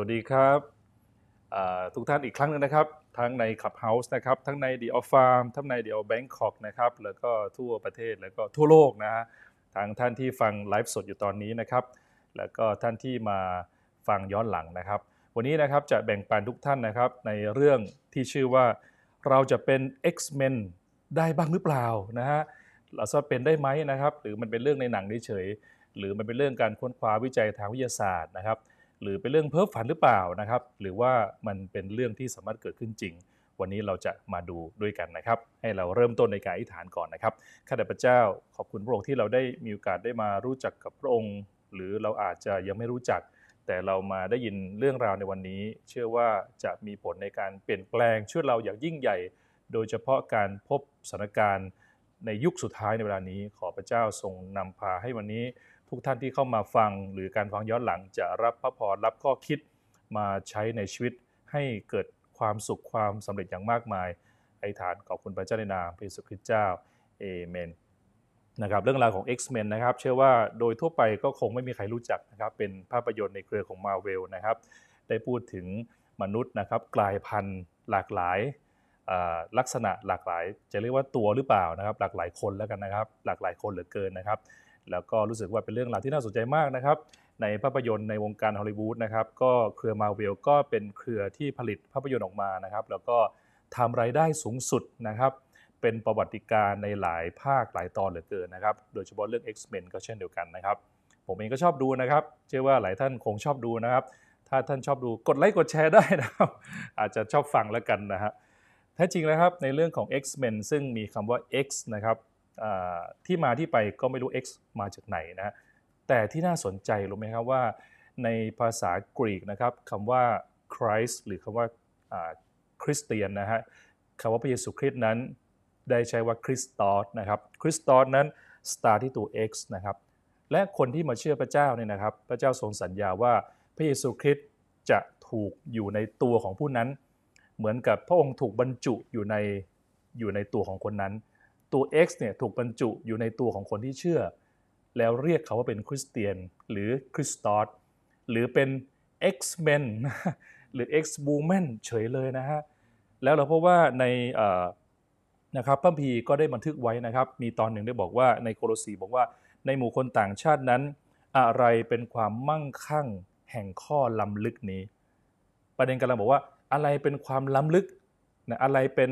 สวัสดีครับทุกท่านอีกครั้งหนึงนะครับ ทั้งใน Clubhouse นะครับ ทั้งใน The Off Farm ทั้งใน The Off Bangkok นะครับ แล้วก็ทั่วประเทศแล้วก็ทั่วโลกนะฮะทางท่านที่ฟังไลฟ์สดอยู่ตอนนี้นะครับ แล้วก็ท่านที่มาฟังย้อนหลังนะครับ วันนี้นะครับจะแบ่งปันทุกท่านนะครับในเรื่องที่ชื่อว่าเราจะเป็น X-Men ได้บ้างหรือเปล่านะฮะเราจะเป็นได้ไหมนะครับ หรือมันเป็นเรื่องในหนังเฉยหรือมันเป็นเรื่องการค้นคว้าวิจัยทางวิทยาศาสตร์นะครับ หรือเป็นเรื่องเพ้อฝันหรือเปล่านะครับ หรือว่ามันเป็นเรื่องที่สามารถเกิดขึ้นจริง วันนี้เราจะมาดูด้วยกันนะครับ ให้เราเริ่มต้นในการอธิษฐานก่อนนะครับข้าแต่พระเจ้าขอบคุณพระองค์ที่เราได้มีโอกาสได้มารู้จักกับพระองค์ หรือเราอาจจะยังไม่รู้จัก แต่เรามาได้ยินเรื่องราวในวันนี้ เชื่อว่าจะมีผลในการเปลี่ยนแปลงช่วยเราอย่างยิ่งใหญ่ โดยเฉพาะการพบสถานการณ์ในยุคสุดท้ายในเวลานี้ ขอพระเจ้าทรงนำพาให้วันนี้ ทุกท่านที่เข้ามาฟังหรือการฟังย้อนหลังจะรับพระพรรับข้อคิดมาใช้ในชีวิตให้เกิดความสุขความสำเร็จอย่างมากมายไอฐานขอบคุณพระเจ้าในนามพระเยซูคริสต์เจ้าเอเมนนะครับเรื่องราวของ X-Men นะครับเชื่อว่าโดยทั่วไปก็คงไม่มีใครรู้จักนะครับเป็นภาพยนตร์ในเครือของ Marvel นะครับได้พูดถึงมนุษย์นะครับกลายพันธุ์หลากหลายลักษณะหลากหลาย จะเรียกว่าตัวหรือเปล่านะครับ หลากหลายคนแล้วกันนะครับ หลากหลายคนเหลือเกินนะครับ แล้วก็รู้สึกว่าเป็นเรื่องราวที่น่าสนใจมากนะครับ ในภาพยนตร์ในวงการฮอลลีวูดนะครับ ก็เครือมาเวลก็เป็นเครือที่ผลิตภาพยนตร์ออกมานะครับ แล้วก็ทำรายได้สูงสุดนะครับ เป็นประวัติการในหลายภาคหลายตอนเหลือเกินนะครับ โดยเฉพาะเรื่อง X-Men ก็เช่นเดียวกันนะครับ ผมเองก็ชอบดูนะครับ เชื่อว่าหลายท่านคงชอบดูนะครับ ถ้าท่านชอบดูกดไลค์กดแชร์ได้นะครับ อาจจะชอบฟังแล้วกันนะฮะแท้จริงนะครับในเรื่องของ X-Men ซึ่งมีคำว่า X นะครับ ที่มาที่ไปก็ไม่รู้ X มาจากไหนนะแต่ที่น่าสนใจรู้ไหมครับว่า ในภาษากรีกนะครับคำว่า Christ หรือคำว่าคริสเตียนนะฮะคำว่าพระเยซูคริสต์นั้นได้ใช้ว่าคริสตอสนะครับคริสตอสนั้น star ที่ตัว X นะครับและคนที่มาเชื่อพระเจ้าเนี่ยนะครับ พระเจ้าทรงสัญญาว่าพระเยซูคริสต์จะถูกอยู่ในตัวของผู้นั้น เหมือนกับพระองค์ถูกบรรจุอยู่ในอยู่ในตัวของคนนั้น ตัว X เนี่ยถูกบรรจุอยู่ในตัวของคนที่เชื่อ แล้วเรียกเขาว่าเป็นคริสเตียนหรือคริสตอสหรือเป็น X-Men หรือ X-Woman เฉยเลยนะฮะ แล้วเราพบว่าในนะครับพระคัมภีก็ได้บันทึกไว้นะครับ มีตอนหนึ่งได้บอกว่าในโคโลสีบอกว่าในหมู่คนต่างชาตินั้น อะไรเป็นความมั่งคั่งแห่งข้อล้ำลึกนี้ ประเด็นกำลังบอกว่าอะไรเป็นความล้ำลึกนะอะไรเป็น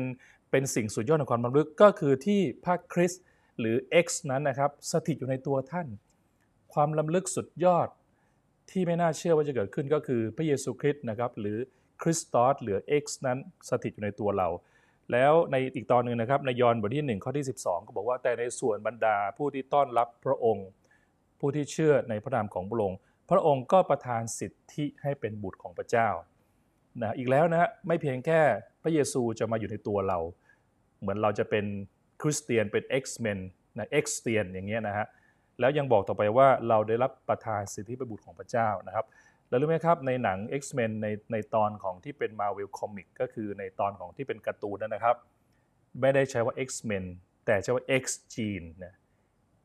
เป็นสิ่งสุดยอดของความล้ำลึกก็คือที่พระคริสต์หรือ X นั้นนะครับสถิตอยู่ในตัวท่าน ความล้ำลึกสุดยอดที่ไม่น่าเชื่อว่าจะเกิดขึ้นก็คือพระเยซูคริสต์นะครับหรือคริสตอสหรือ X นั้นสถิตอยู่ในตัวเรา แล้วในอีกตอนหนึ่งนะครับในยอห์นบทที่ 1 ข้อที่ 12 ก็บอกว่าแต่ในส่วนบรรดาผู้ที่ต้อนรับพระองค์ ผู้ที่เชื่อในพระนามของพระองค์พระองค์ก็ประทานสิทธิให้เป็นบุตรของพระเจ้านะอีกแล้วนะไม่เพียงแค่ พระเยซูจะมาอยู่ในตัวเรา เหมือนเราจะเป็นคริสเตียนเป็น X-Men นะ X เตียนอย่างเงี้ยนะฮะแล้วยังบอกต่อไปว่าเราได้รับประทานสิทธิป็นบุตรของพระเจ้านะครับ แล้วรู้ไหมครับในหนัง X-Men ในในตอนของที่เป็น Marvel Comic ก็คือในตอนของที่เป็นการ์ตูนนั่นนะครับ ไม่ได้ใช้ว่า X-Men แต่ใช้ว่า X gene นะ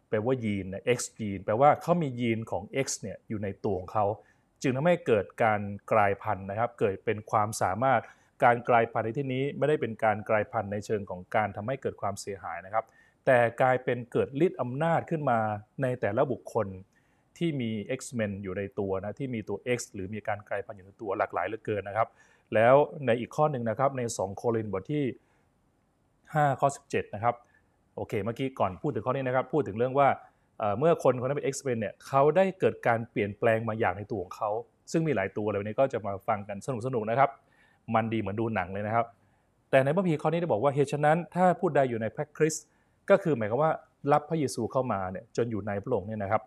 แปลว่ายีนนะ X gene แปลว่าเขามียีนของ X เนี่ยอยู่ในตัวของเขา จึงทำให้เกิดการกลายพันธุ์นะครับ เกิดเป็นความสามารถ การกลายพันธุ์ในที่นี้ไม่ได้เป็นการกลายพันธุ์ในเชิงของการทำให้เกิดความเสียหายนะครับ แต่กลายเป็นเกิดฤทธิ์อำนาจขึ้นมาในแต่ละบุคคลที่มี X-Men อยู่ในตัวนะที่มีตัว X หรือมีการกลายพันธุ์อยู่ในตัวหลากหลายเหลือเกินนะครับ แล้วในอีกข้อหนึ่งนะครับใน 2 โครินบทที่ 5 ข้อ 17 นะครับโอเคเมื่อกี้ก่อนพูดถึงข้อนี้นะครับพูดถึงเรื่องว่าเอ่อเมื่อคนคนนั้นเป็น X-Men เนี่ยเขาได้เกิดการเปลี่ยนแปลงมาอย่างในตัวของเขา ซึ่งมีหลายตัวเลยวันนี้ก็จะมาฟังกันสนุกๆนะครับ มันดีเหมือนดูหนังเลยนะครับ แต่ในพระพีร์ข้อนี้ได้บอกว่าเหตุฉะนั้นถ้าผู้ใดอยู่ในพระคริสต์ก็คือหมายความว่ารับพระเยซูเข้ามาเนี่ยจนอยู่ในพระองค์เนี่ยนะครับ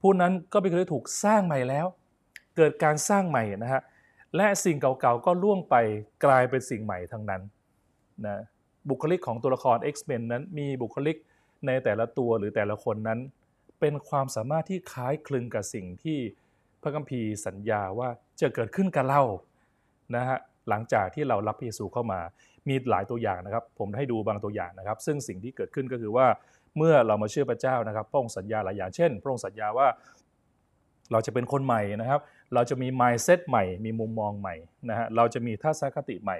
ผู้นั้นก็เป็นคนที่ถูกสร้างใหม่แล้ว เกิดการสร้างใหม่นะฮะและสิ่งเก่าๆก็ล่วงไปกลายเป็นสิ่งใหม่ทั้งนั้นนะบุคลิกของตัวละคร X-Men นั้นมีบุคลิกในแต่ละตัวหรือแต่ละคนนั้น เป็นความสามารถที่คล้ายคลึงกับสิ่งที่พระคัมภีร์สัญญาว่าจะเกิดขึ้นกับเรานะฮะ หลังจากที่เรารับพระเยซูเข้ามา มีหลายตัวอย่างนะครับ ผมให้ดูบางตัวอย่างนะครับ ซึ่งสิ่งที่เกิดขึ้นก็คือว่าเมื่อเรามาเชื่อพระเจ้านะครับพระองค์สัญญาหลายอย่างเช่นพระองค์สัญญาว่าเราจะเป็นคนใหม่นะครับ เราจะมี mindset ใหม่ มีมุมมองใหม่นะฮะ เราจะมีทัศนคติใหม่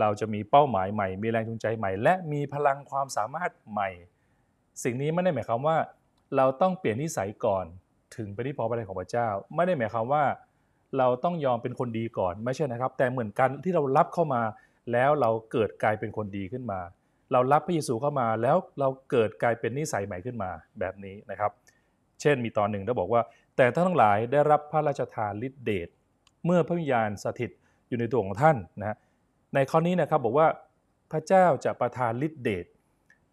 เราจะมีเป้าหมายใหม่ มีแรงจูงใจใหม่ และมีพลังความสามารถใหม่ สิ่งนี้ไม่ได้หมายความว่า เราต้องเปลี่ยนนิสัยก่อน ถึงไปที่พอพระทัยของพระเจ้า ไม่ได้หมายความว่า เราต้องยอมเป็นคนดีก่อนไม่ใช่นะครับ แต่เหมือนกันที่เรารับเข้ามา แล้วเราเกิดกลายเป็นคนดีขึ้นมา เรารับพระเยซูเข้ามาแล้วเราเกิดกลายเป็นนิสัยใหม่ขึ้นมาแบบนี้นะครับ เช่นมีตอนหนึ่งได้บอกว่า แต่ท่านทั้งหลายได้รับพระราชทานฤทธิเดชเมื่อพระวิญญาณสถิตอยู่ในตัวของท่านนะฮะในข้อนี้นะครับบอกว่าพระเจ้าจะประทานฤทธิเดช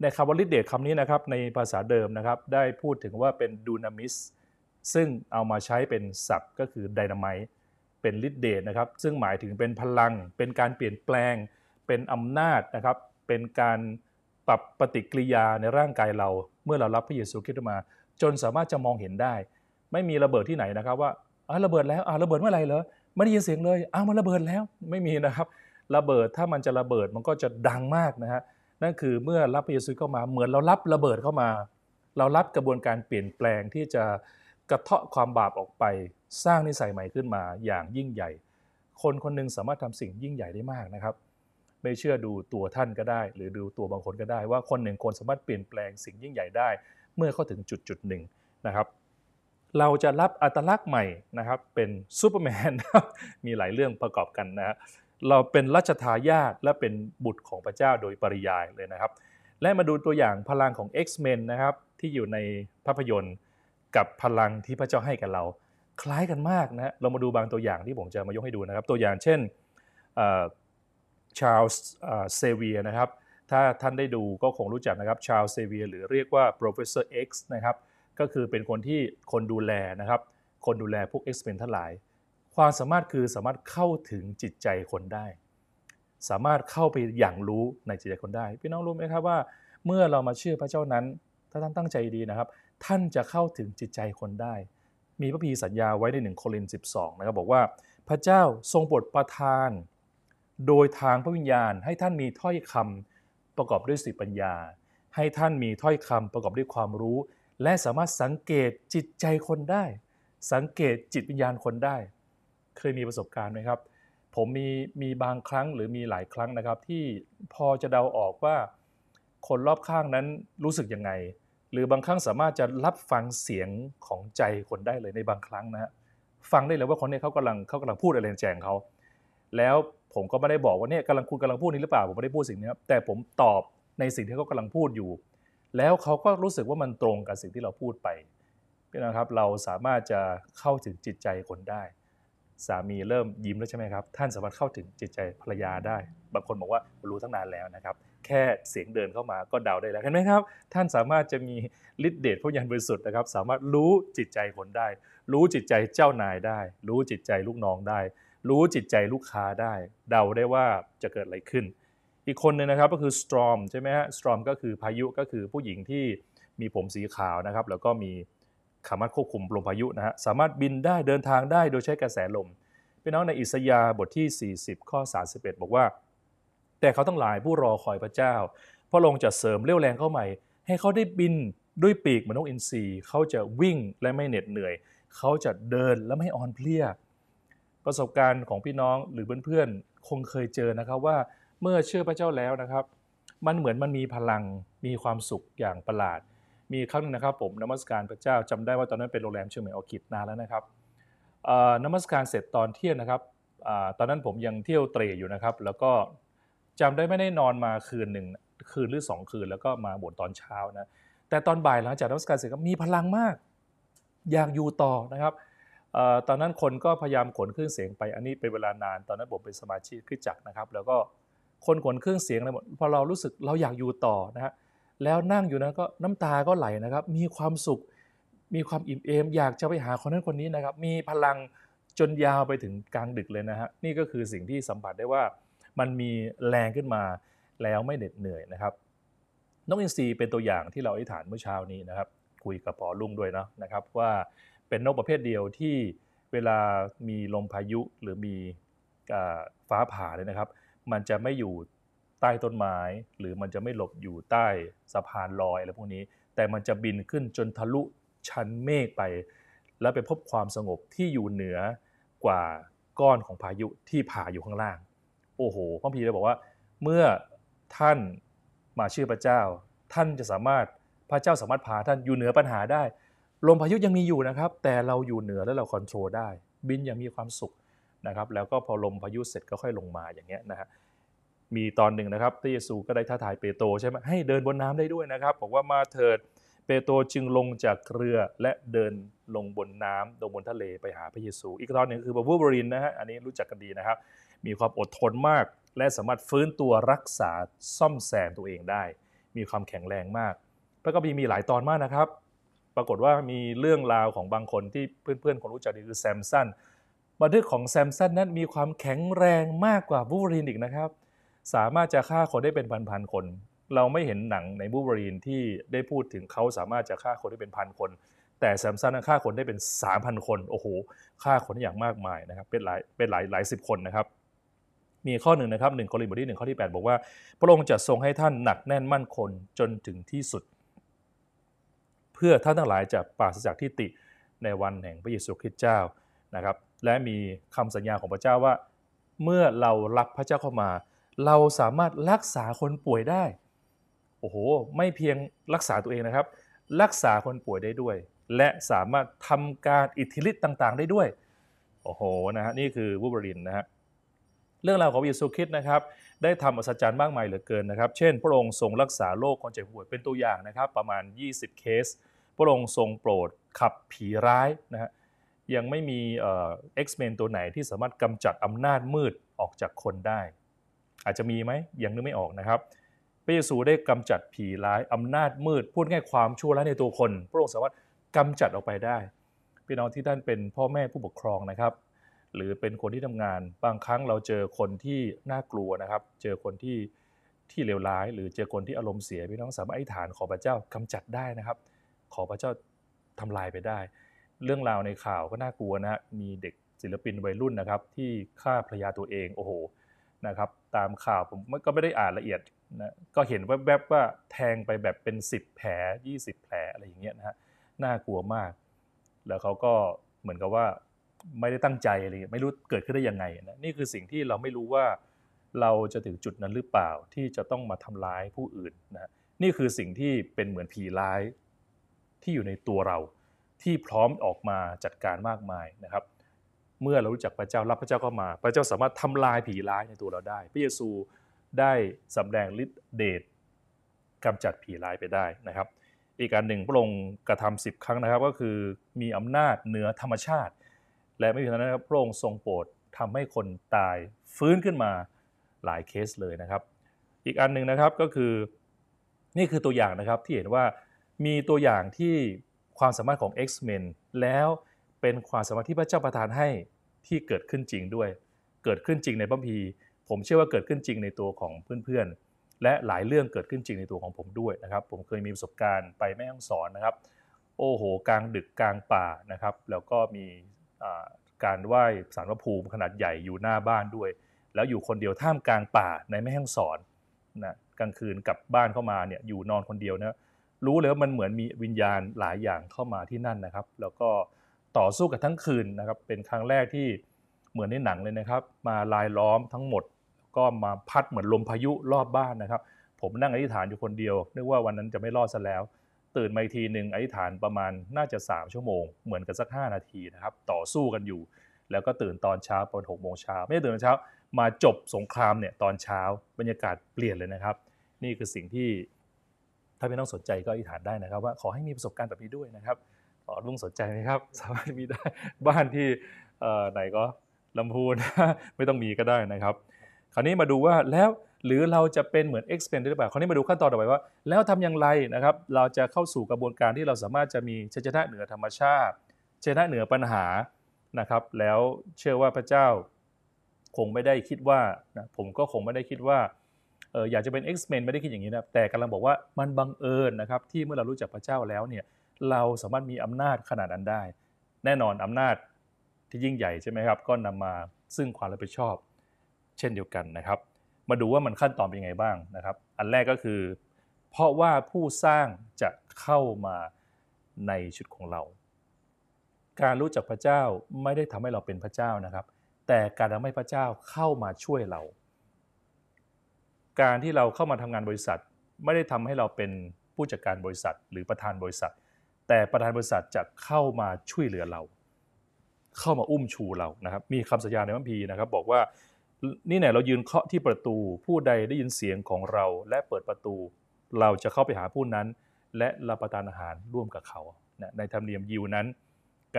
ในคำว่าฤทธิเดชคำนี้นะครับในภาษาเดิมนะครับได้พูดถึงว่าเป็นดูนามิส ซึ่งเอามาใช้เป็นศัพท์ก็คือไดนามต์เป็นฤทธิเดชนะครับ ซึ่งหมายถึงเป็นพลัง เป็นการเปลี่ยนแปลง เป็นอำนาจนะครับ เป็นการปรับปฏิกิริยาในร่างกายเรา เมื่อเรารับพระเยซูคริสต์มา จนสามารถจะมองเห็นได้ ไม่มีระเบิดที่ไหนนะครับว่าอ่าระเบิดแล้วอ่าระเบิดเมื่อไหร่เหรอไม่ได้ยินเสียงเลยอ้าวมันระเบิดแล้วไม่มีนะครับ ระเบิดถ้ามันจะระเบิดมันก็จะดังมากนะฮะนั่นคือเมื่อรับพระเยซูเข้ามาเหมือนเรารับระเบิดเข้ามา เรารับกระบวนการเปลี่ยนแปลงที่จะ กระเทาะความบาปออกไปสร้างนิสัยใหม่ขึ้นมาอย่างยิ่งใหญ่ คนคนหนึงสามารถทำสิ่งยิ่งใหญ่ได้มากนะครับ ไม่เชื่อดูตัวท่านก็ได้ หรือดูตัวบางคนก็ได้ ว่าคนหนึ่งคนสามารถเปลี่ยนแปลงสิ่งยิ่งใหญ่ได้ เมื่อเข้าถึงจุดจุดหนึ่งนะครับ เราจะรับอัตลักษณ์ใหม่นะครับ เป็นซูเปอร์แมนมีหลายเรื่องประกอบกันนะฮะเราเป็นรัชทายาทและเป็นบุตรของพระเจ้าโดยปริยายเลยนะครับ และมาดูตัวอย่างพลังของ X-Men นะครับที่อยู่ในภาพยนตร์ กับพลังที่พระเจ้าให้กับเรา คล้ายกันมากนะฮะเรามาดูบางตัวอย่างที่ผมจะมายกให้ดูนะครับ ตัวอย่างเช่นชาลส์เซเวียนะครับถ้าท่านได้ดูก็คงรู้จักนะครับชาลส์เซเวียหรือเรียกว่า professor X นะครับก็คือเป็นคนที่คนดูแลนะครับ คนดูแลพวก X-Men ทั้งหลาย ความสามารถคือสามารถเข้าถึงจิตใจคนได้ สามารถเข้าไปอย่างรู้ในจิตใจคนได้ พี่น้องรู้ไหมครับว่า เมื่อเรามาเชื่อพระเจ้านั้น ถ้าท่านตั้งใจดีนะครับ ท่านจะเข้าถึงจิตใจคนได้ มีพระพีสัญญาไว้ในหนึ่งโครินธ์12 นะครับบอกว่าพระเจ้าทรงโปรดประทาน โดยทางพระวิญญาณ ให้ท่านมีถ้อยคำประกอบด้วยสติปัญญา ให้ท่านมีถ้อยคำประกอบด้วยความรู้ และสามารถสังเกตจิตใจคนได้ สังเกตจิตวิญญาณคนได้ เคยมีประสบการณ์ไหมครับ ผมมีมีบางครั้งหรือมีหลายครั้งนะครับ ที่พอจะเดาออกว่า คนรอบข้างนั้นรู้สึกยังไง หรือบางครั้งสามารถจะรับฟังเสียงของใจคนได้เลยในบางครั้งนะฮะฟังได้เลยว่าคนนี้เขากำลังเขากำลังพูดอะไรในใจของเขาแล้วผมก็ไม่ได้บอกว่าเนี่ยกำลังคุณกำลังพูดนี้หรือเปล่าผมไม่ได้พูดสิ่งนี้ครับแต่ผมตอบในสิ่งที่เขากำลังพูดอยู่ แล้วเขาก็รู้สึกว่ามันตรงกับสิ่งที่เราพูดไปพี่นะครับเราสามารถจะเข้าถึงจิตใจคนได้ สามีเริ่มยิ้มแล้วใช่ไหมครับ ท่านสามารถเข้าถึงจิตใจภรรยาได้ บางคนบอกว่ารู้ตั้งนานแล้วนะครับ แค่เสียงเดินเข้ามาก็เดาได้แล้วเห็นไหมครับ ท่านสามารถจะมีฤทธิเดชพระยันบริสุทธิ์นะครับ สามารถรู้จิตใจคนได้ รู้จิตใจเจ้านายได้ รู้จิตใจลูกน้องได้ รู้จิตใจลูกค้าได้ เดาได้ว่าจะเกิดอะไรขึ้น อีกคนหนึงนะครับก็คือ Storm ใช่ไหมฮะ Storm ก็คือพายุก็คือผู้หญิงที่มีผมสีขาวนะครับ แล้วก็มีสามารถควบคุมลมพายุนะฮะสามารถบินได้เดินทางได้โดยใช้กระแสลมพี่น้องในอิสยาห์บทที่ 40 ข้อ 31 บอกว่า แต่เขาทั้งหลายผู้รอคอยพระเจ้า พระองค์จะเสริมเรี่ยวแรงเข้าใหม่ ให้เขาได้บินด้วยปีกเหมือนนกอินทรีเขาจะวิ่งและไม่เหน็ดเหนื่อย เขาจะเดินและไม่อ่อนเพลีย ประสบการณ์ของพี่น้องหรือเพื่อนๆคงเคยเจอนะครับว่าเมื่อเชื่อพระเจ้าแล้วนะครับ มันเหมือนมันมีพลังมีความสุขอย่างประหลาด มีครั้งหนึงนะครับผมนมัสการพระเจ้าจำได้ว่าตอนนั้นเป็นโรงแรมเชียงใหม่ออคิดนานแล้วนะครับนมัสการเสร็จตอนเที่ยงนะครับอตอนนั้นผมยังเที่ยวเตรอยู่นะครับ แล้วก็ จำได้ไม่ได้นอนมาคืนหนึ่งคืนหรือสองคืนแล้วก็มาบวชตอนเช้านะแต่ตอนบ่ายหลังจากนมัสการเสร็จก็มีพลังมาก อยากอยู่ต่อนะครับออตอนนั้นคนก็พยายามขนเครื่องเสียงไปอันนี้เป็นเวลานาน ตอนนั้นผมเป็นสมาชิกคริสจักรนะครับ แล้วก็คนขนเครื่องเสียงอะไรหมดพอเรารู้สึกเราอยากอยู่ต่อนะฮะแล้วนั่งอยู่นั้นก็น้ำตาก็ไหลนะครับ มีความสุข มีความอิ่มเอม อยากจะไปหาคนนั้นคนนี้นะครับ มีพลังจนยาวไปถึงกลางดึกเลยนะฮะนี่ก็คือสิ่งที่สัมผัสได้ว่า มันมีแรงขึ้นมาแล้วไม่เหน็ดเหนื่อยนะครับนกอินทรีเป็นตัวอย่างที่เราอธิษฐานเมื่อเช้านี้นะครับ คุยกับปอลุงด้วยเนาะนะครับว่าเป็นนกประเภทเดียวที่เวลามีลมพายุหรือมีอฟ้าผ่าเลยนะครับ มันจะไม่อยู่ใต้ต้นไม้ หรือมันจะไม่หลบอยู่ใต้สะพานลอยอะไรพวกนี้ แต่มันจะบินขึ้นจนทะลุชั้นเมฆไป แล้วไปพบความสงบที่อยู่เหนือกว่าก้อนของพายุที่ผ่าอยู่ข้างล่าง โอ้โหพระพีเลยบอกว่า เมื่อท่านมาเชื่อพระเจ้า ท่านจะสามารถพระเจ้าสามารถพาท่านอยู่เหนือปัญหาได้ลมพายุยังมีอยู่นะครับ แต่เราอยู่เหนือและเราคอนโทรลได้ บินอย่างมีความสุขนะครับ แล้วก็พอลมพายุเสร็จก็ค่อยลงมาอย่างเงี้ยนะฮะมีตอนหนึ่งนะครับพระเยซูก็ได้ท้าทายเปโตรใช่ไหมให้เดินบนน้ำได้ด้วยนะครับบอกว่ามาเถิดเปโตรจึงลงจากเรือและเดินลงบนน้ำลงบนทะเลไปหาพระเยซู อีกตอนหนึ่งคือบูบรินนะฮะอันนี้รู้จักกันดีนะครับ มีความอดทนมาก และสามารถฟื้นตัวรักษาซ่อมแซมตัวเองได้ มีความแข็งแรงมาก พระคัมภีมีหลายตอนมากนะครับ ปรากฏว่ามีเรื่องราวของบางคนที่เพื่อนๆคนรู้จักดีคือแซมสันบันทึกของแซมสันนั้นมีความแข็งแรงมากกว่าบูเบรินอีกนะครับ สามารถจะฆ่าคนได้เป็นพันๆคน เราไม่เห็นหนังในบูเบรีนที่ได้พูดถึงเขาสามารถจะฆ่าคนได้เป็นพันคน แต่แซมสันฆ่าคนได้เป็น 3,000 คน โอ้โหฆ่าคนได้อย่างมากมายนะครับ เป็นหลายเป็นหลายหลายสิบคนนะครับ มีข้อหนึ่งนะครับหนึ่งโครินบทที่หนึ่งข้อที่ 8 บอกว่า พระองค์จะทรงให้ท่านหนักแน่นมั่นคงจนถึงที่สุด เพื่อท่านทั้งหลายจะปราศจากที่ติในวันแห่งพระเยซูคริสต์เจ้านะครับ และมีคำสัญญาของพระเจ้าว่า เมื่อเรารับพระเจ้าเข้ามา เราสามารถรักษาคนป่วยได้โอ้โห ไม่เพียงรักษาตัวเองนะครับ รักษาคนป่วยได้ด้วย และสามารถทำการอิทธิฤทธิ์ต่างๆ ได้ด้วย โอ้โห นะฮะ นี่คือวูบรินนะฮะ เรื่องราวของพระเยซูคริสต์นะครับได้ทำอัศจรรย์มากมายเหลือเกินนะครับ เช่น พระองค์ทรงรักษาโรคคนเจ็บป่วยเป็นตัวอย่างนะครับ ประมาณ 20 เคส พระองค์ทรงโปรดขับผีร้ายนะฮะยังไม่มีเอ็กซ์เมนตัวไหนที่สามารถกำจัดอำนาจมืดออกจากคนได้ อาจจะมีไหมยังนึกไม่ออกนะครับ พระเยซูได้กำจัดผีร้ายอำนาจมืด พูดง่ายความชั่วร้ายในตัวคน พระองค์สามารถกำจัดออกไปได้พี่น้องที่ท่านเป็นพ่อแม่ผู้ปกครองนะครับ หรือเป็นคนที่ทำงาน บางครั้งเราเจอคนที่น่ากลัวนะครับ เจอคนที่ที่เลวร้าย หรือเจอคนที่อารมณ์เสียพี่น้องสามารถอธิษฐานขอพระเจ้ากำจัดได้นะครับ ขอพระเจ้าทำลายไปได้ เรื่องราวในข่าวก็น่ากลัวนะฮะมีเด็กศิลปินวัยรุ่นนะครับ ที่ฆ่าภรรยาตัวเองโอ้โหนะครับ ตามข่าวผมก็ไม่ได้อ่านละเอียดนะก็เห็นแวบๆว่าแทงไปแบบเป็น 10 แผล 20 แผลอะไรอย่างเงี้ยนะฮะน่ากลัวมาก แล้วเขาก็เหมือนกับว่า ไม่ได้ตั้งใจอะไรไม่รู้เกิดขึ้นได้ยังไงนะนี่คือสิ่งที่เราไม่รู้ว่าเราจะถึงจุดนั้นหรือเปล่าที่จะต้องมาทำร้ายผู้อื่นนะนี่คือสิ่งที่เป็นเหมือนผีร้ายที่อยู่ในตัวเรา ที่พร้อมออกมาจัดการมากมายนะครับ เมื่อเรารู้จักพระเจ้ารับพระเจ้าเข้ามา พระเจ้าสามารถทำลายผีร้ายในตัวเราได้ พระเยซูได้สำแดงฤทธิเดชกำจัดผีร้ายไปได้นะครับ อีกการหนึ่งพระองค์กระทำสิบครั้งนะครับ ก็คือมีอำนาจเหนือธรรมชาติ และไม่เพียงเท่านั้นครับพระองค์ทรงโปรดทำให้คนตายฟื้นขึ้นมาหลายเคสเลยนะครับ อีกอันหนึ่งนะครับก็คือนี่คือตัวอย่างนะครับที่เห็นว่ามีตัวอย่างที่ความสามารถของ X-Men แล้วเป็นความสามารถที่พระเจ้าประทานให้ที่เกิดขึ้นจริงด้วย เกิดขึ้นจริงในพระพี ผมเชื่อว่าเกิดขึ้นจริงในตัวของเพื่อนๆ และหลายเรื่องเกิดขึ้นจริงในตัวของผมด้วยนะครับ ผมเคยมีประสบการณ์ไปแม่ฮ่องสอนนะครับ โอ้โห กลางดึกกลางป่านะครับ แล้วก็มี การไหว้สารพระภูมิขนาดใหญ่อยู่หน้าบ้านด้วย แล้วอยู่คนเดียวท่ามกลางป่าในแม่ฮ่องสอนนะกลางคืนกลับบ้านเข้ามาเนี่ยอยู่นอนคนเดียวนะรู้เลยว่ามันเหมือนมีวิญญาณหลายอย่างเข้ามาที่นั่นนะครับ แล้วก็ต่อสู้กันทั้งคืนนะครับ เป็นครั้งแรกที่เหมือนในหนังเลยนะครับ มาลายล้อมทั้งหมด ก็มาพัดเหมือนลมพายุรอบบ้านนะครับ ผมนั่งอธิษฐานอยู่คนเดียวนึกว่าวันนั้นจะไม่รอดซะแล้ว ตื่นมาทีหนึ่งอธิษฐานประมาณน่าจะ 3 ชั่วโมง เหมือนกันสัก 5 นาทีนะครับ ต่อสู้กันอยู่ แล้วก็ตื่นตอนเช้าตอนหกโมงเช้าไม่ได้ตื่นตอนเช้า มาจบสงครามเนี่ยตอนเช้าบรรยากาศเปลี่ยนเลยนะครับ นี่คือสิ่งที่ถ้าพี่น้องสนใจก็อธิษฐานได้นะครับ ว่าขอให้มีประสบการณ์แบบนี้ด้วยนะครับขอลุงสนใจไหมครับ สามารถมีได้บ้านที่ไหนก็ลำพูนไม่ต้องมีก็ได้นะครับ คราวนี้มาดูว่าแล้ว หรือเราจะเป็นเหมือน expand หรือเปล่าคราวนี้มาดูขั้นตอนต่อไปว่า แล้วทำอย่างไรนะครับเราจะเข้าสู่กระบวนการที่เราสามารถจะมีชัยชนะเหนือธรรมชาติชัยชนะเหนือปัญหานะครับ แล้วเชื่อว่าพระเจ้าคงไม่ได้คิดว่านะผมก็คงไม่ได้คิดว่าเอออยากจะเป็น X-Men ไม่ได้คิดอย่างนี้นะแต่กำลังบอกว่ามันบังเอิญนะครับที่เมื่อเรารู้จักพระเจ้าแล้วเนี่ยเราสามารถมีอำนาจขนาดนั้นได้ แน่นอนอำนาจที่ยิ่งใหญ่ใช่ไหมครับ ก็นำมาซึ่งความรับผิดชอบ เช่นเดียวกันนะครับ มาดูว่ามันขั้นตอนเป็นยังไงบ้างนะครับ อันแรกก็คือ เพราะว่าผู้สร้างจะเข้ามาในชุดของเรา การรู้จักพระเจ้าไม่ได้ทำให้เราเป็นพระเจ้านะครับ แต่การทำให้พระเจ้าเข้ามาช่วยเรา การที่เราเข้ามาทำงานบริษัท ไม่ได้ทำให้เราเป็นผู้จัดการบริษัท หรือประธานบริษัท แต่ประธานบริษัทจะเข้ามาช่วยเหลือเรา เข้ามาอุ้มชูเรานะครับ มีคำสัญญาในมัมพีร์นะครับ บอกว่า นี่เนี่ยเรายืนเคาะที่ประตู ผู้ใดได้ยินเสียงของเราและเปิดประตู เราจะเข้าไปหาผู้นั้น และรับประทานอาหารร่วมกับเขาในธรรมเนียมยิวนั้น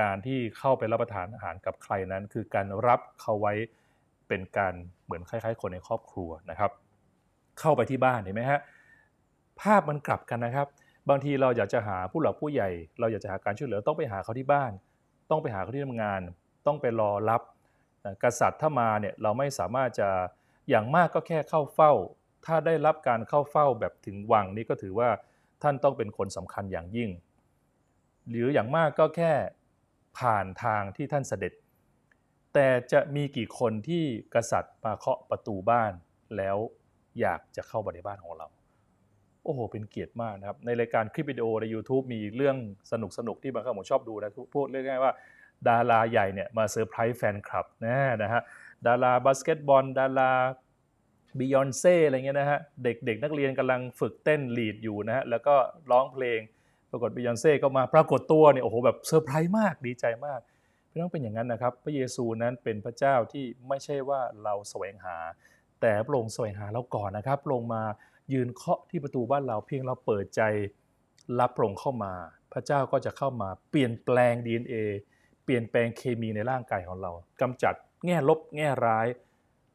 การที่เข้าไปรับประทานอาหารกับใครนั้น คือการรับเขาไว้เป็นการเหมือนคล้ายๆ คนในครอบครัวนะครับ เข้าไปที่บ้านเห็นไหมฮะภาพมันกลับกันนะครับ บางทีเราอยากจะหาผู้หลักผู้ใหญ่ เราอยากจะหาการช่วยเหลือต้องไปหาเขาที่บ้าน ต้องไปหาเขาที่ทำงาน ต้องไปรอรับ กษัตริย์ถ้ามาเนี่ยเราไม่สามารถจะอย่างมากก็แค่เข้าเฝ้า ถ้าได้รับการเข้าเฝ้าแบบถึงวังนี้ก็ถือว่าท่านต้องเป็นคนสำคัญอย่างยิ่ง หรืออย่างมากก็แค่ผ่านทางที่ท่านเสด็จ แต่จะมีกี่คนที่กษัตริย์มาเคาะประตูบ้านแล้วอยากจะเข้าไปในบ้านของเรา โอ้โห เป็นเกียรติมากนะครับ ในรายการคลิปวิดีโอใน YouTube มีเรื่องสนุกสนุกที่บางครั้งผมชอบดูนะพูดเรื่องง่ายว่า ดาราใหญ่เนี่ยมาเซอร์ไพรส์แฟนคลับนะนะฮะดาราบาสเกตบอล ดาราบิยอนเซ่อะไรเงี้ยนะฮะเด็กเด็กนักเรียนกำลังฝึกเต้นลีดอยู่นะฮะแล้วก็ร้องเพลงปรากฏบิยอนเซ่ก็มาปรากฏตัวเนี่ยโอ้โหแบบเซอร์ไพรส์มากดีใจมากพี่น้องเป็นอย่างนั้นนะครับ พระเยซูนั้นเป็นพระเจ้าที่ไม่ใช่ว่าเราแสวงหา แต่พระองค์แสวงหาเราก่อนนะครับลงมายืนเคาะที่ประตูบ้านเราเพียงเราเปิดใจรับพระองค์เข้ามา พระเจ้าก็จะเข้ามาเปลี่ยนแปลง DNA เปลี่ยนแปลงเคมีในร่างกายของเรากำจัดแง่ลบแง่ร้าย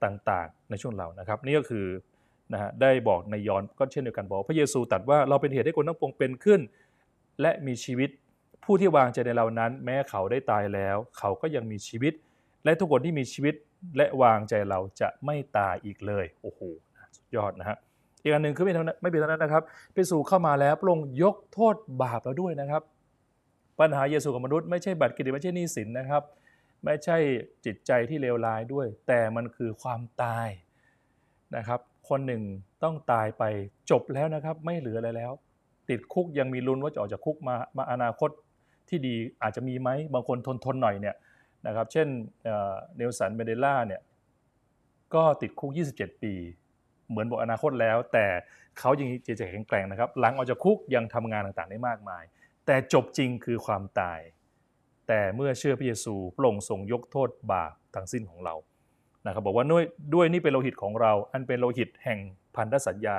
ต่างๆ ในช่วงเรานะครับ นี่ก็คือนะฮะได้บอกในยอนก็เช่นเดียวกันบอก พระเยซูตรัสว่าเราเป็นเหตุให้คนทั้งปวงเป็นขึ้น และมีชีวิตผู้ที่วางใจในเรานั้น แม้เขาได้ตายแล้ว เขาก็ยังมีชีวิต และทุกคนที่มีชีวิตและวางใจเราจะไม่ตายอีกเลยโอ้โหสุดยอดนะฮะอีกอันหนึ่งคือไม่เท่านั้นไม่เป็นเท่านั้นนะครับพระเยซูเข้ามาแล้วพระองค์ยกโทษบาปเราด้วยนะครับ ปัญหาเยซูกับมนุษย์ไม่ใช่บัตรเครดิตไม่ใช่หนี้สินนะครับ ไม่ใช่จิตใจที่เลวร้ายด้วย แต่มันคือความตายนะครับ คนหนึ่งต้องตายไปจบแล้วนะครับ ไม่เหลืออะไรแล้ว ติดคุกยังมีลุ้นว่าจะออกจากคุกมามาอนาคตที่ดีอาจจะมีไหมบางคนทนทนหน่อยเนี่ยนะครับ เช่นเนลสันเมเดล่าเนี่ยก็ติดคุก 27 ปี เหมือนบอกอนาคตแล้ว แต่เขายังจิตใจแข็งแกร่งนะครับ หลังออกจากคุกยังทำงานต่างๆได้มากมาย แต่จบจริงคือความตาย แต่เมื่อเชื่อพระเยซูพระองค์ทรงยกโทษบาปทั้งสิ้นของเรานะครับบอกว่าด้วยด้วยนี่เป็นโลหิตของเรา อันเป็นโลหิตแห่งพันธสัญญา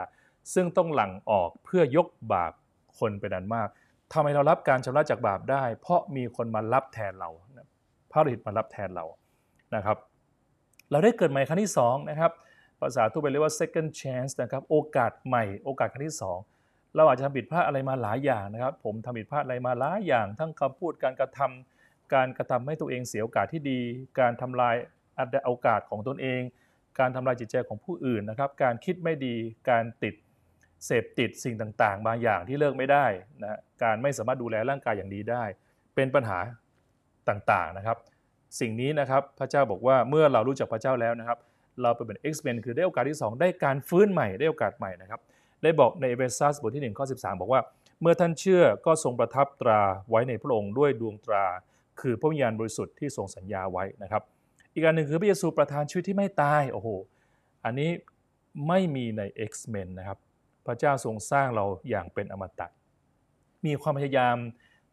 ซึ่งต้องหลั่งออกเพื่อยกบาปคนเป็นอันมากทำไมเรารับการชำระจากบาปได้ เพราะมีคนมารับแทนเราพระโลหิตมารับแทนเรานะครับ เราได้เกิดใหม่ครั้งที่2นะครับภาษาทั่วไปเรียกว่า second chance นะครับ โอกาสใหม่ โอกาสครั้งที่ 2 เราอาจจะทำผิดพลาดอะไรมาหลายอย่างนะครับ ผมทำผิดพลาดอะไรมาหลายอย่าง ทั้งคำพูดการกระทำการกระทำให้ตัวเองเสียโอกาสที่ดี การทำลายโอกาสของตนเอง การทำลายจิตใจของผู้อื่นนะครับ การคิดไม่ดี การติดเสพติดสิ่งต่างๆ บางอย่างที่เลิกไม่ได้นะการไม่สามารถดูแลร่างกายอย่างดีได้ เป็นปัญหาต่างๆนะครับ สิ่งนี้นะครับพระเจ้าบอกว่าเมื่อเรารู้จักพระเจ้าแล้วนะครับ เราเป็น X-Men คือได้โอกาสที่ 2 ได้การฟื้นใหม่ได้โอกาสใหม่นะครับ ได้บอกในเอเฟซัสบทที่1ข้อ13 บอกว่า เมื่อท่านเชื่อก็ทรงประทับตราไว้ในพระองค์ด้วยดวงตรา คือพระวิญญาณบริสุทธิ์ที่ทรงสัญญาไว้นะครับอีกอันหนึ่งคือพระเยซูประทานชีวิตที่ไม่ตายโอ้โหอันนี้ไม่มีใน X-Men นะครับพระเจ้าทรงสร้างเราอย่างเป็นอมตะ มีความพยายาม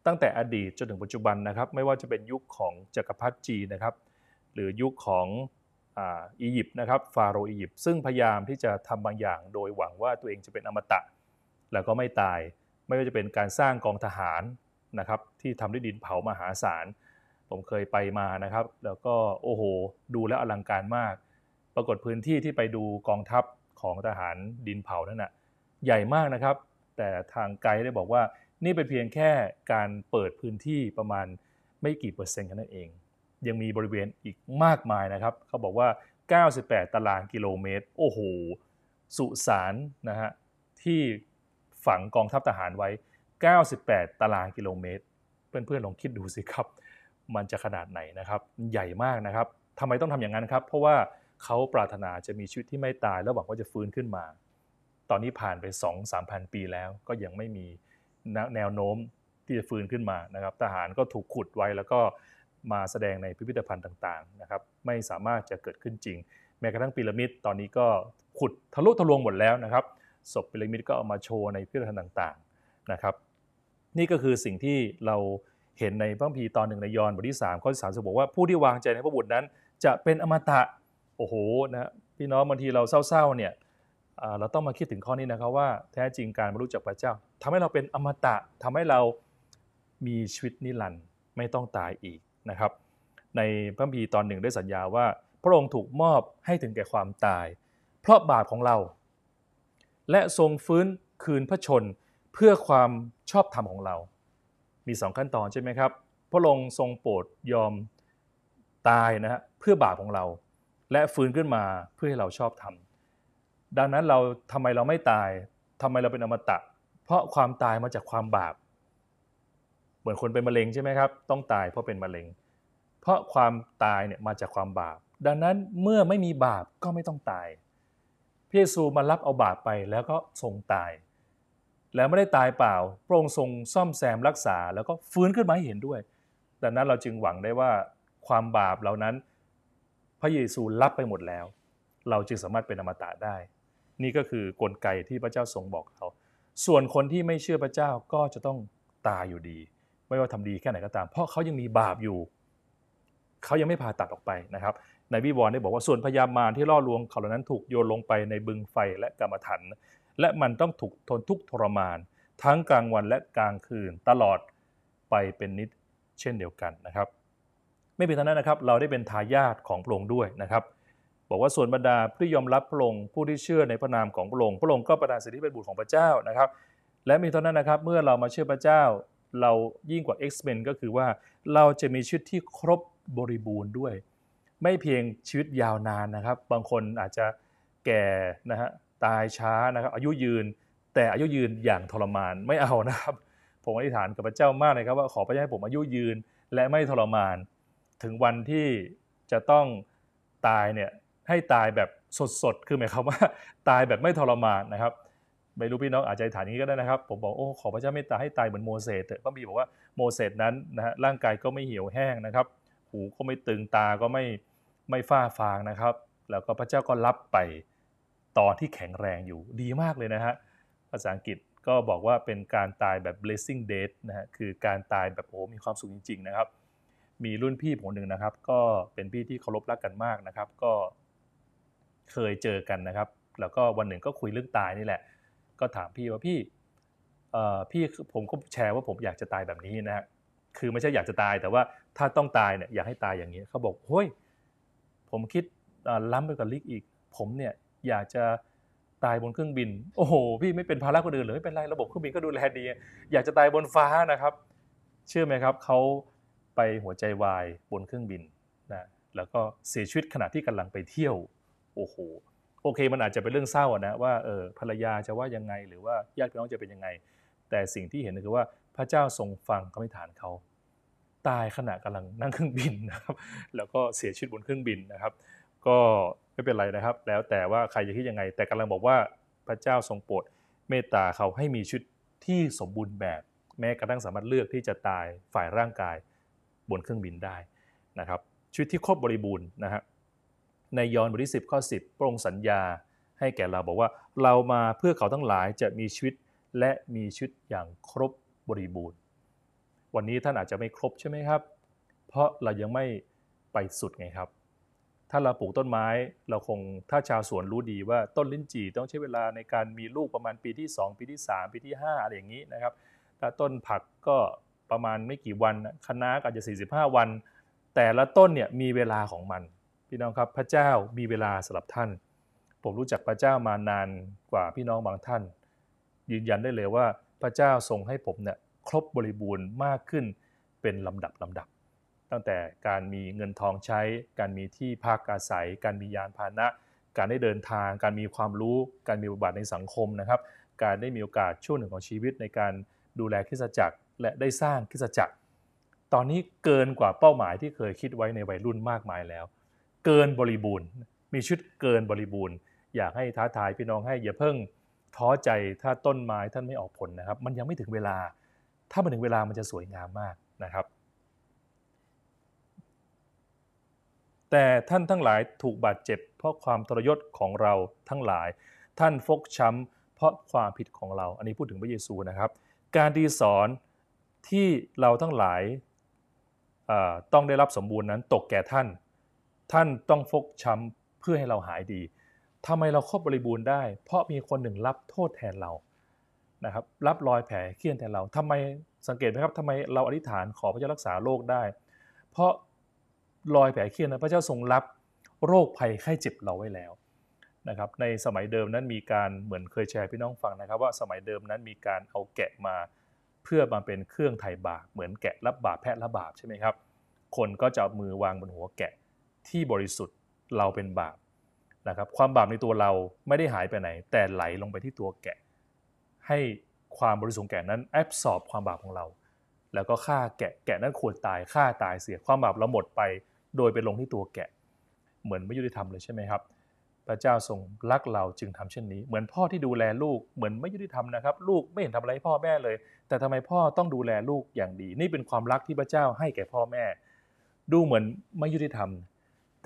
ตั้งแต่อดีตจนถึงปัจจุบันนะครับ ไม่ว่าจะเป็นยุคของจักรพรรดิจีนะครับ หรือยุคของ อียิปต์นะครับฟาโรอียิปต์ซึ่งพยายามที่จะทำบางอย่าง โดยหวังว่าตัวเองจะเป็นอมตะ แล้วก็ไม่ตาย ไม่ว่าจะเป็นการสร้างกองทหารนะครับที่ทำด้วยดินเผามหาศาลผมเคยไปมานะครับ แล้วก็โอ้โห ดูแล้วอลังการมาก ปรากฏพื้นที่ที่ไปดูกองทัพของทหารดินเผานั่นนะใหญ่มากนะครับ แต่ทางไกด์ได้บอกว่านี่เป็นเพียงแค่การเปิดพื้นที่ประมาณไม่กี่เปอร์เซ็นต์กันนั่นเอง ยังมีบริเวณอีกมากมายนะครับ เขาบอกว่า 98 ตารางกิโลเมตร โอ้โห สุสานนะฮะที่ฝังกองทัพทหารไว้ 98 ตารางกิโลเมตร เพื่อนๆลองคิดดูสิครับ มันจะขนาดไหนนะครับ ใหญ่มากนะครับทำไมต้องทำอย่างนั้นครับ เพราะว่าเขาปรารถนาจะมีชีวิตที่ไม่ตายแล้วหวังว่าจะฟื้นขึ้นมา ตอนนี้ผ่านไป 2-3พันปีแล้ว ก็ยังไม่มีแนวโน้มที่จะฟื้นขึ้นมานะครับ ทหารก็ถูกขุดไว้แล้วก็ มาแสดงในพิพิธภัณฑ์ต่างๆนะครับไม่สามารถจะเกิดขึ้นจริง แม้กระทั่งพีระมิดตอนนี้ก็ขุดทะลุทะลวงหมดแล้วนะครับศพพีระมิดก็เอามาโชว์ในพิพิธภัณฑ์ต่างๆนะครับ นี่ก็คือสิ่งที่เราเห็นในพระคัมภีร์ตอนหนึ่งในยอห์นบทที่3ข้อที่สามบอกว่าผู้ที่วางใจในพระบุตรนั้น จะเป็นอมตะโอ้โหนะพี่น้องบางทีเราเศร้าๆเนี่ยเราต้องมาคิดถึงข้อนี้นะครับว่าแท้จริงการมารู้จักพระเจ้าทำให้เราเป็นอมตะทำให้เรามีชีวิตนิรันดร์ไม่ต้องตายอีก นะครับ ในพระคัมภีตอนหนึ่งได้สัญญาว่า พระองค์ถูกมอบให้ถึงแก่ความตาย เพราะบาปของเรา และทรงฟื้นคืนพระชนเพื่อความชอบธรรมของเรา มีสองขั้นตอนใช่ไหมครับ พระองค์ทรงโปรดยอมตายนะฮะเพื่อบาปของเรา และฟื้นขึ้นมาเพื่อให้เราชอบธรรมดังนั้นเราทำไมเราไม่ตายทำไมเราเป็นอมตะ เพราะความตายมาจากความบาป มือนคนเป็นมะเร็งใช่ไหมครับ ต้องตายเพราะเป็นมะเร็ง เพราะความตายเนี่ยมาจากความบาป ดังนั้นเมื่อไม่มีบาปก็ไม่ต้องตายพระเยซูมารับเอาบาปไปแล้วก็ทรงตาย แล้วไม่ได้ตายเปล่า พระองค์ทรงซ่อมแซมรักษาแล้วก็ฟื้นขึ้นมาให้เห็นด้วย ดังนั้นเราจึงหวังได้ว่าความบาปเหล่านั้น พระเยซูรับไปหมดแล้ว เราจึงสามารถเป็นอมตะได้ นี่ก็คือกลไกที่พระเจ้าทรงบอกเขาส่วนคนที่ไม่เชื่อพระเจ้าก็จะต้องตายอยู่ดี ไม่ว่าทำดีแค่ไหนก็ตาม เพราะเขายังมีบาปอยู่ เขายังไม่ผ่าตัดออกไปนะครับในวิวรณ์ได้บอกว่าส่วนพยามารที่ล่อลวงเขาเหล่านั้นถูกโยนลงไปในบึงไฟและกรรมฐานและมันต้องถูกทนทุกทรมาน ทั้งกลางวันและกลางคืนตลอดไปเป็นนิดเช่นเดียวกันนะครับ ไม่เพียงเท่านั้นนะครับ เราได้เป็นทายาทของพระองค์ด้วยนะครับ บอกว่าส่วนบรรดาผู้ที่ยอมรับพระองค์ผู้ที่เชื่อในพระนามของพระองค์พระองค์ก็ประทานสิทธิเป็นบุตรของพระเจ้านะครับ และมีเท่านั้นนะครับ เมื่อเรามาเชื่อพระเจ้า เรายิ่งกว่า X-Men ก็คือว่าเราจะมีชีวิตที่ครบบริบูรณ์ด้วย ไม่เพียงชีวิตยาวนานนะครับ บางคนอาจจะแก่นะฮะตายช้านะครับ อายุยืนแต่อายุยืนอย่างทรมานไม่เอานะครับ ผมอธิษฐานกับพระเจ้ามากเลยครับว่าขอพระเจ้าให้ผมอายุยืนและไม่ทรมาน ถึงวันที่จะต้องตายเนี่ยให้ตายแบบสดๆ คือหมายความว่าตายแบบไม่ทรมานนะครับ ไม่รู้พี่น้องอาจจะฐานนี้ก็ได้นะครับ ผมบอกโอ้ขอพระเจ้าเมตตาให้ตายเหมือนโมเสสเถอะก็มีบอกว่าโมเสสนั้นนะฮะร่างกายก็ไม่เหี่ยวแห้งนะครับ หูก็ไม่ตึงตาก็ไม่ไม่ฝ้าฟางนะครับ แล้วก็พระเจ้าก็รับไปตอนที่แข็งแรงอยู่ดีมากเลยนะฮะภาษาอังกฤษก็บอกว่าเป็นการตายแบบ blessing death นะฮะคือการตายแบบโอ้มีความสุขจริง ๆ นะครับ มีรุ่นพี่ผมหนึ่งนะครับ ก็เป็นพี่ที่เคารพรักกันมากนะครับ ก็เคยเจอกันนะครับ แล้วก็วันหนึ่งก็คุยเรื่องตายนี่แหละ ก็ถามพี่ว่าพี่พี่ผมก็แชร์ว่าผมอยากจะตายแบบนี้นะฮะคือไม่ใช่อยากจะตายแต่ว่าถ้าต้องตายเนี่ยอยากให้ตายอย่างนี้เขาบอกเฮ้ยผมคิดล้ำไปกับลิกอีก ผมเนี่ยอยากจะตายบนเครื่องบิน โอ้โห พี่ไม่เป็นภาระคนอื่นเลยไม่เป็นไรระบบเครื่องบินก็ดูแลดี อยากจะตายบนฟ้านะครับ เชื่อไหมครับเขาไปหัวใจวายบนเครื่องบินนะแล้วก็เสียชีวิตขณะที่กำลังไปเที่ยว โอ้โห โอเคมันอาจจะเป็นเรื่องเศร้านะว่าเออภรรยาจะว่ายังไงหรือว่าญาติพี่น้องจะเป็นยังไง แต่สิ่งที่เห็นคือว่าพระเจ้าทรงฟังคำอธิฐานเขาตายขณะกำลังนั่งเครื่องบินนะครับ แล้วก็เสียชีวิตบนเครื่องบินนะครับ ก็ไม่เป็นไรนะครับ แล้วแต่ว่าใครจะคิดยังไง แต่กำลังบอกว่าพระเจ้าทรงโปรดเมตตาเขาให้มีชีวิตที่สมบูรณ์แบบ แม้กระทั่งสามารถเลือกที่จะตายฝ่ายร่างกายบนเครื่องบินได้นะครับชีวิตที่ครบบริบูรณ์นะฮะ ในยอห์นบทที่10ข้อ10 พระองค์สัญญาให้แก่เราบอกว่าเรามาเพื่อเขาทั้งหลายจะมีชีวิตและมีชีวิตอย่างครบบริบูรณ์ วันนี้ท่านอาจจะไม่ครบใช่ไหมครับ เพราะเรายังไม่ไปสุดไงครับ ถ้าเราปลูกต้นไม้เราคงถ้าชาวสวนรู้ดีว่าต้นลิ้นจี่ต้องใช้เวลาในการมีลูกประมาณปีที่ 2 ปีที่ 3 ปีที่ 5 อะไรอย่างนี้นะครับถ้าต้นผักก็ประมาณไม่กี่วันคะน้าอาจจะ 45 วัน แต่ละต้นเนี่ยมีเวลาของมัน พี่น้องครับพระเจ้ามีเวลาสำหรับท่าน ผมรู้จักพระเจ้ามานานกว่าพี่น้องบางท่าน ยืนยันได้เลยว่าพระเจ้าทรงให้ผมเนี่ยครบบริบูรณ์มากขึ้นเป็นลำดับลำดับ ตั้งแต่การมีเงินทองใช้ การมีที่พักอาศัย การมียานพาหนะ การได้เดินทาง การมีความรู้ การมีบทบาทในสังคมนะครับ การได้มีโอกาสช่วงหนึ่งของชีวิตในการดูแลคริสตจักร และได้สร้างคริสตจักร ตอนนี้เกินกว่าเป้าหมายที่เคยคิดไว้ในวัยรุ่นมากมายแล้ว เกินบริบูรณ์ มีชุดเกินบริบูรณ์ อยากให้ท้าทายพี่น้องให้อย่าเพิ่งท้อใจถ้าต้นไม้ท่านไม่ออกผลนะครับ มันยังไม่ถึงเวลา ถ้ามันถึงเวลามันจะสวยงามมากนะครับ แต่ท่านทั้งหลายถูกบาดเจ็บ เพราะความทรยศของเราทั้งหลาย ท่านฟกช้ำเพราะความผิดของเรา อันนี้พูดถึงพระเยซูนะครับ การดีสอนที่เราทั้งหลายต้องได้รับสมบูรณ์นั้นตกแก่ท่าน ท่านต้องฟกช้ำเพื่อให้เราหายดีทำไมเราครบบริบูรณ์ได้ เพราะมีคนหนึ่งรับโทษแทนเรานะครับรับรอยแผลเคี้ยนแทนเราทำไมสังเกตไหมครับทำไมเราอธิษฐานขอพระเจ้ารักษาโรคได้ เพราะรอยแผลเคี้ยนนะพระเจ้าทรงรับโรคภัยไข้เจ็บเราไว้แล้วนะครับในสมัยเดิมนั้นมีการเหมือนเคยแชร์พี่น้องฟังนะครับ ว่าสมัยเดิมนั้นมีการเอาแกะมา เพื่อมาเป็นเครื่องไถ่บาปเหมือนแกะรับบาปแพะรับบาปใช่ไหมครับคนก็จะมือวางบนหัวแกะ ที่บริสุทธิ์เราเป็นบาปนะครับความบาปในตัวเราไม่ได้หายไปไหน แต่ไหลลงไปที่ตัวแกะ ให้ความบริสุทธิ์แกะนั้นแอบสอบความบาปของเรา แล้วก็ฆ่าแกะแกะนั้นควรตายฆ่าตายเสียความบาปเราหมดไป โดยไปลงที่ตัวแกะ เหมือนไม่ยุติธรรมเลยใช่ไหมครับ พระเจ้าทรงรักเราจึงทำเช่นนี้ เหมือนพ่อที่ดูแลลูกเหมือนไม่ยุติธรรมนะครับ ลูกไม่เห็นทำอะไรพ่อแม่เลย แต่ทำไมพ่อต้องดูแลลูกอย่างดี นี่เป็นความรักที่พระเจ้าให้แก่พ่อแม่ ดูเหมือนไม่ยุติธรรม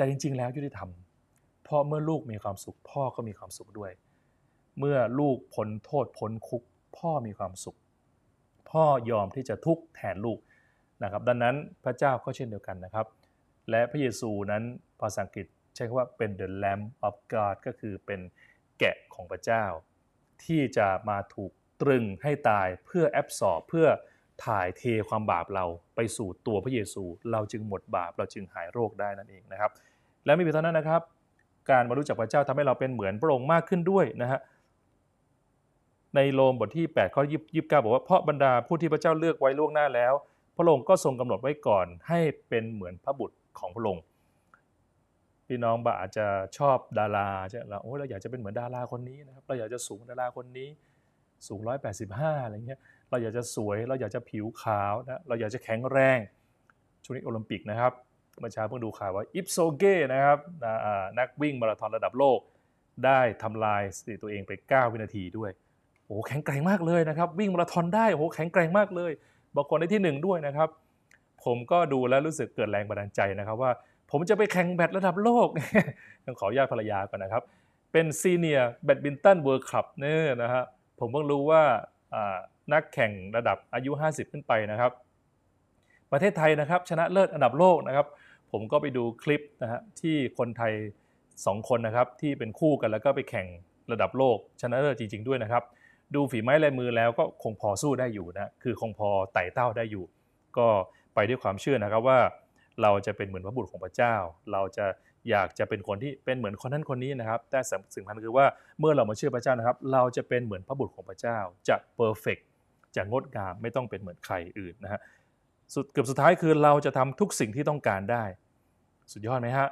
แต่จริง ๆ แล้วยุติธรรมราะเมื่อลูกมีความสุข พ่อก็มีความสุขด้วย เมื่อลูกพ้นโทษพ้นคุก พ่อมีความสุข พ่อยอมที่จะทุกข์แทนลูกนะครับดังนั้นพระเจ้าก็เช่นเดียวกันนะครับ และพระเยซูนั้นภาษาอังกฤษใช้คำว่าเป็น the Lamb of God ก็คือเป็นแกะของพระเจ้า ที่จะมาถูกตรึงให้ตายเพื่อแอบสอบเพื่อถ่ายเทความบาปเราไปสู่ตัวพระเยซู เราจึงหมดบาปเราจึงหายโรคได้นั่นเองนะครับ และไม่เพียงเท่านั้นนะครับ การมารู้จักพระเจ้าทำให้เราเป็นเหมือนพระองค์มากขึ้นด้วยนะฮะในโรมบทที่8ข้อยี่สิบเก้าบอกว่าเพราะบรรดาผู้ที่พระเจ้าเลือกไว้ล่วงหน้าแล้ว พระองค์ก็ทรงกำหนดไว้ก่อนให้เป็นเหมือนพระบุตรของพระองค์พี่น้องบาอาจจะชอบดาราใช่เราโอ้เราอยากจะเป็นเหมือนดาราคนนี้นะครับเราอยากจะสูงดาราคนนี้สูง 185อะไรเงี้ยเราอยากจะสวยเราอยากจะผิวขาวนะเราอยากจะแข็งแรงช่วงนี้โอลิมปิกนะครับ เมื่อเช้าเพิ่งดูข่าวว่าอิปโซเก้นะครับนักวิ่งมาราธอนระดับโลก ได้ทำลายสถิติตัวเองไป 9 วินาทีด้วยโอ้แข็งแกร่งมากเลยนะครับ วิ่งมาราธอนได้โอ้แข็งแกร่งมากเลยบางคนได้ที่ 1 ด้วยนะครับ ผมก็ดูแล้วรู้สึกเกิดแรงบันดาลใจนะครับว่า ผมจะไปแข่งแบดระดับโลกต้องขออนุญาตภรรยาก่อนนะครับ เป็น Senior Badminton World Cup เนี่ยนะฮะผมเพิ่งรู้ว่านักแข่งระดับอายุ 50 ขึ้นไปนะครับ ประเทศไทยนะครับ ชนะเลิศอันดับโลกนะครับ ผมก็ไปดูคลิปนะฮะที่คนไทย 2 คนนะครับ ที่เป็นคู่กันแล้วก็ไปแข่งระดับโลกชนะเลิศจริง ๆ ด้วยนะครับ ดูฝีไม้ลายมือแล้วก็คงพอสู้ได้อยู่นะคือคงพอไต่เต้าได้อยู่ ก็ไปด้วยความเชื่อนะครับว่า เราจะเป็นเหมือนพระบุตรของพระเจ้า เราจะอยากจะเป็นคนที่เป็นเหมือนคนนั้นคนนี้นะครับ แต่สิ่งสำคัญคือว่าเมื่อเรามาเชื่อพระเจ้านะครับ เราจะเป็นเหมือนพระบุตรของพระเจ้า จะเพอร์เฟกจะงดงามไม่ต้องเป็นเหมือนใครอื่นนะฮะสุดเกือบสุดท้ายคือเราจะทำทุกสิ่งที่ต้องการได้ สุดยอดไหมฮะ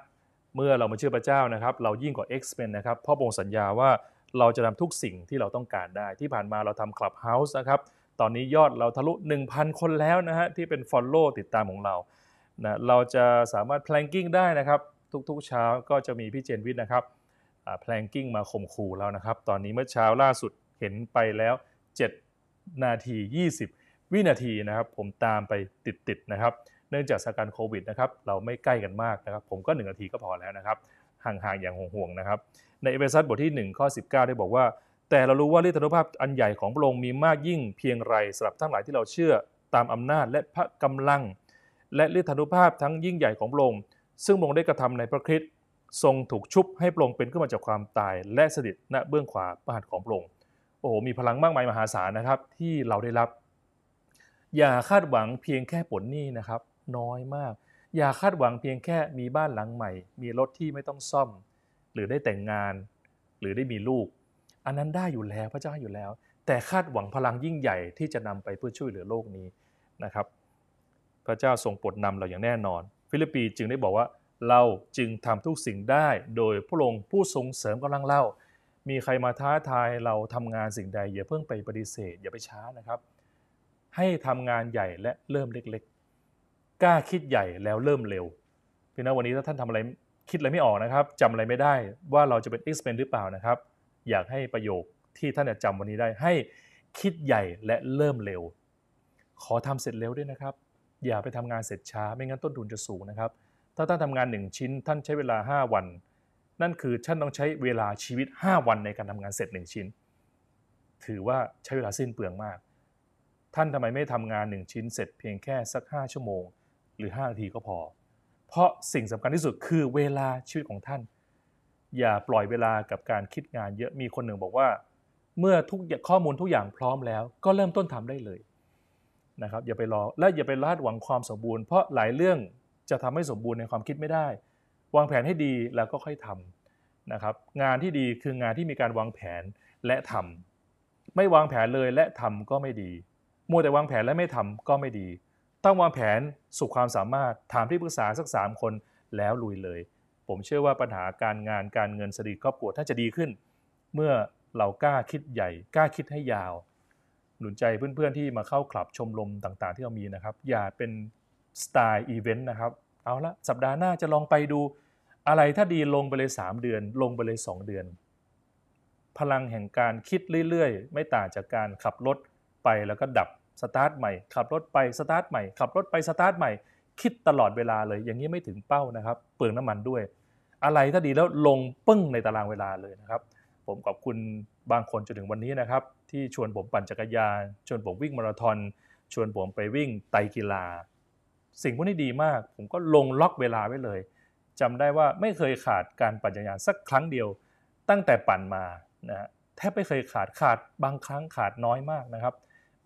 เมื่อเรามาเชื่อพระเจ้านะครับ เรายิ่งกว่า X เป็นนะครับพ่อพงสัญญาว่าเราจะทำทุกสิ่งที่เราต้องการได้ ที่ผ่านมาเราทำ Clubhouse นะครับ ตอนนี้ยอดเราทะลุ 1,000 คนแล้วนะฮะ ที่เป็น Follow ติดตามของเรานะเราจะสามารถ planking ได้นะครับ ทุกๆเช้าก็จะมีพี่เจนวิทย์นะครับ planking มาข่มขู่แล้วนะครับ ตอนนี้เมื่อเช้าล่าสุดเห็นไปแล้ว 7 นาที 20 วินาทีนะครับ ผมตามไปติดๆนะครับ เนื่องจากสถานการณ์โควิดนะครับเราไม่ใกล้กันมากนะครับ ผมก็ 1 นาทีก็พอแล้วนะครับ ห่างๆอย่างห่วงๆนะครับ ในเอเฟซัสบทที่ 1 ข้อ 19 ได้บอกว่า แต่เรารู้ว่าฤทธานุภาพอันใหญ่ของพระองค์มีมากยิ่งเพียงไรสำหรับทั้งหลายที่เราเชื่อตามอำนาจและพระกำลัง และฤทธานุภาพทั้งยิ่งใหญ่ของพระองค์ซึ่งพระองค์ได้กระทำในพระคริสต์ทรงถูกชุบให้พระองค์เป็นขึ้นมาจากความตาย และสถิตณเบื้องขวาพระหัตของพระองค์โอ้โหมีพลังมากมายมหาศาลนะครับที่เราได้รับ อย่าคาดหวังเพียงแค่ผลนี้นะครับ น้อยมาก อย่าคาดหวังเพียงแค่มีบ้านหลังใหม่ มีรถที่ไม่ต้องซ่อม หรือได้แต่งงาน หรือได้มีลูก อันนั้นได้อยู่แล้วพระเจ้าให้อยู่แล้ว แต่คาดหวังพลังยิ่งใหญ่ที่จะนำไปเพื่อช่วยเหลือโลกนี้นะครับ พระเจ้าทรงโปรดนำเราอย่างแน่นอน ฟิลิปปีจึงได้บอกว่าเราจึงทำทุกสิ่งได้ โดยพระองค์ผู้ทรงเสริมกำลังเรา มีใครมาท้าทายเราทำงานสิ่งใดอย่าเพิ่งไปปฏิเสธ อย่าไปช้านะครับ ให้ทำงานใหญ่และเริ่มเล็ก กล้าคิดใหญ่แล้วเริ่มเร็วพี่น้องวันนี้ถ้าท่านทำอะไรคิดอะไรไม่ออกนะครับจำอะไรไม่ได้ว่าเราจะเป็น e x p e n หรือเปล่านะครับ อยากให้ประโยคที่ท่านจะจำวันนี้ได้ ให้คิดใหญ่และเริ่มเร็ว ขอทำเสร็จเร็วด้วยนะครับ อย่าไปทำงานเสร็จช้า ไม่งั้นต้นทุนจะสูงนะครับ ถ้าท่านทำงาน 1 ชิ้น ท่านใช้เวลา 5 วัน นั่นคือท่านต้องใช้เวลาชีวิต 5 วันในการทำงานเสร็จ 1 ชิ้น ถือว่าใช้เวลาสิ้นเปลืองมาก ท่านทำไมไม่ทำงาน 1 ชิ้นเสร็จเพียงแค่สัก 5 ชั่วโมง หรือ 5 นาทีก็พอ เพราะสิ่งสำคัญที่สุดคือเวลาชีวิตของท่าน อย่าปล่อยเวลากับการคิดงานเยอะมีคนหนึ่งบอกว่า เมื่อทุกข้อมูลทุกอย่างพร้อมแล้ว ก็เริ่มต้นทำได้เลยนะครับอย่าไปรอและอย่าไปลาดหวังความสมบูรณ์เพราะหลายเรื่องจะทำให้สมบูรณ์ในความคิดไม่ได้ วางแผนให้ดีแล้วก็ค่อยทำนะครับงานที่ดีคืองานที่มีการวางแผนและทำไม่วางแผนเลยและทำก็ไม่ดี มัวแต่วางแผนและไม่ทำก็ไม่ดี ต้องวางแผนสุขความสามารถถามที่ปรึกษาสักสามคนแล้วลุยเลย ผมเชื่อว่าปัญหาการงานการเงินสถิตครอบครัวถ้าจะดีขึ้น เมื่อเรากล้าคิดใหญ่ กล้าคิดให้ยาว หนุนใจเพื่อนๆที่มาเข้าคลับชมรมต่างๆ ที่เรามีนะครับ อย่าเป็นสไตล์อีเวนต์นะครับเอาละสัปดาห์หน้าจะลองไปดูอะไรถ้าดีลงไปเลย 3 เดือน ลงไปเลย 2 เดือน พลังแห่งการคิดเรื่อยๆ ไม่ต่างจากการขับรถไปแล้วก็ดับ สตาร์ทใหม่ขับรถไปสตาร์ทใหม่ขับรถไปสตาร์ทใหม่คิดตลอดเวลาเลย อย่างนี้ไม่ถึงเป้านะครับ เปลืองน้ำมันด้วย อะไรถ้าดีแล้วลงปึ้งในตารางเวลาเลยนะครับ ผมขอบคุณบางคนจนถึงวันนี้นะครับ ที่ชวนผมปั่นจักรยานชวนผมวิ่งมาราธอนชวนผมไปวิ่งไตรกีฬา สิ่งพวกนี้ดีมาก ผมก็ลงล็อกเวลาไว้เลยจำได้ว่าไม่เคยขาดการปั่นจักรยานสักครั้งเดียว ตั้งแต่ปั่นมานะฮะแทบไม่เคยขาดขาดบางครั้งขาดน้อยมากนะครับ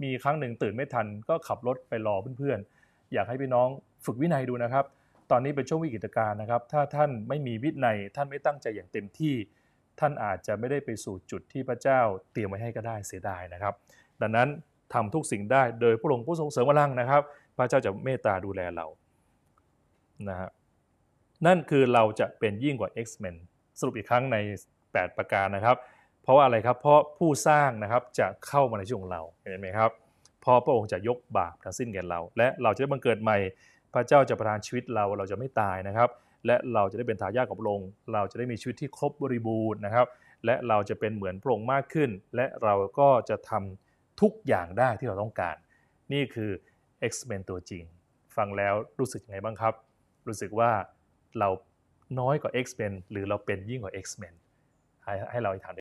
มีครั้งหนึ่งตื่นไม่ทันก็ขับรถไปรอเพื่อนๆ อยากให้พี่น้องฝึกวินัยดูนะครับ ตอนนี้เป็นช่วงวิกฤตการณ์นะครับ ถ้าท่านไม่มีวินัยท่านไม่ตั้งใจอย่างเต็มที่ ท่านอาจจะไม่ได้ไปสู่จุดที่พระเจ้าเตรียมไว้ให้ก็ได้เสียดายนะครับ ดังนั้นทำทุกสิ่งได้โดยพระองค์ผู้ทรงเสริมกำลังนะครับ พระเจ้าจะเมตตาดูแลเรานะฮะนั่นคือเราจะเป็นยิ่งกว่า X-Men สรุปอีกครั้งใน 8 ประการนะครับ เพราะว่าอะไรครับ เพราะผู้สร้างนะครับจะเข้ามาในชีวิตของเรา เห็นไหมครับเพราะพระองค์จะยกบาปทั้งสิ้นแก่เรา และเราจะได้บังเกิดใหม่ พระเจ้าจะประทานชีวิตเรา เราจะไม่ตายนะครับ และเราจะได้เป็นทายาทของพระองค์ เราจะได้มีชีวิตที่ครบบริบูรณ์นะครับ และเราจะเป็นเหมือนพระองค์มากขึ้น และเราก็จะทำทุกอย่างได้ที่เราต้องการ นี่คือ X-Men ตัวจริง ฟังแล้วรู้สึกยังไงบ้างครับ รู้สึกว่าเราน้อยกว่า X-Men หรือเราเป็นยิ่งกว่า X-Men ให้ให้เราอธิษฐาน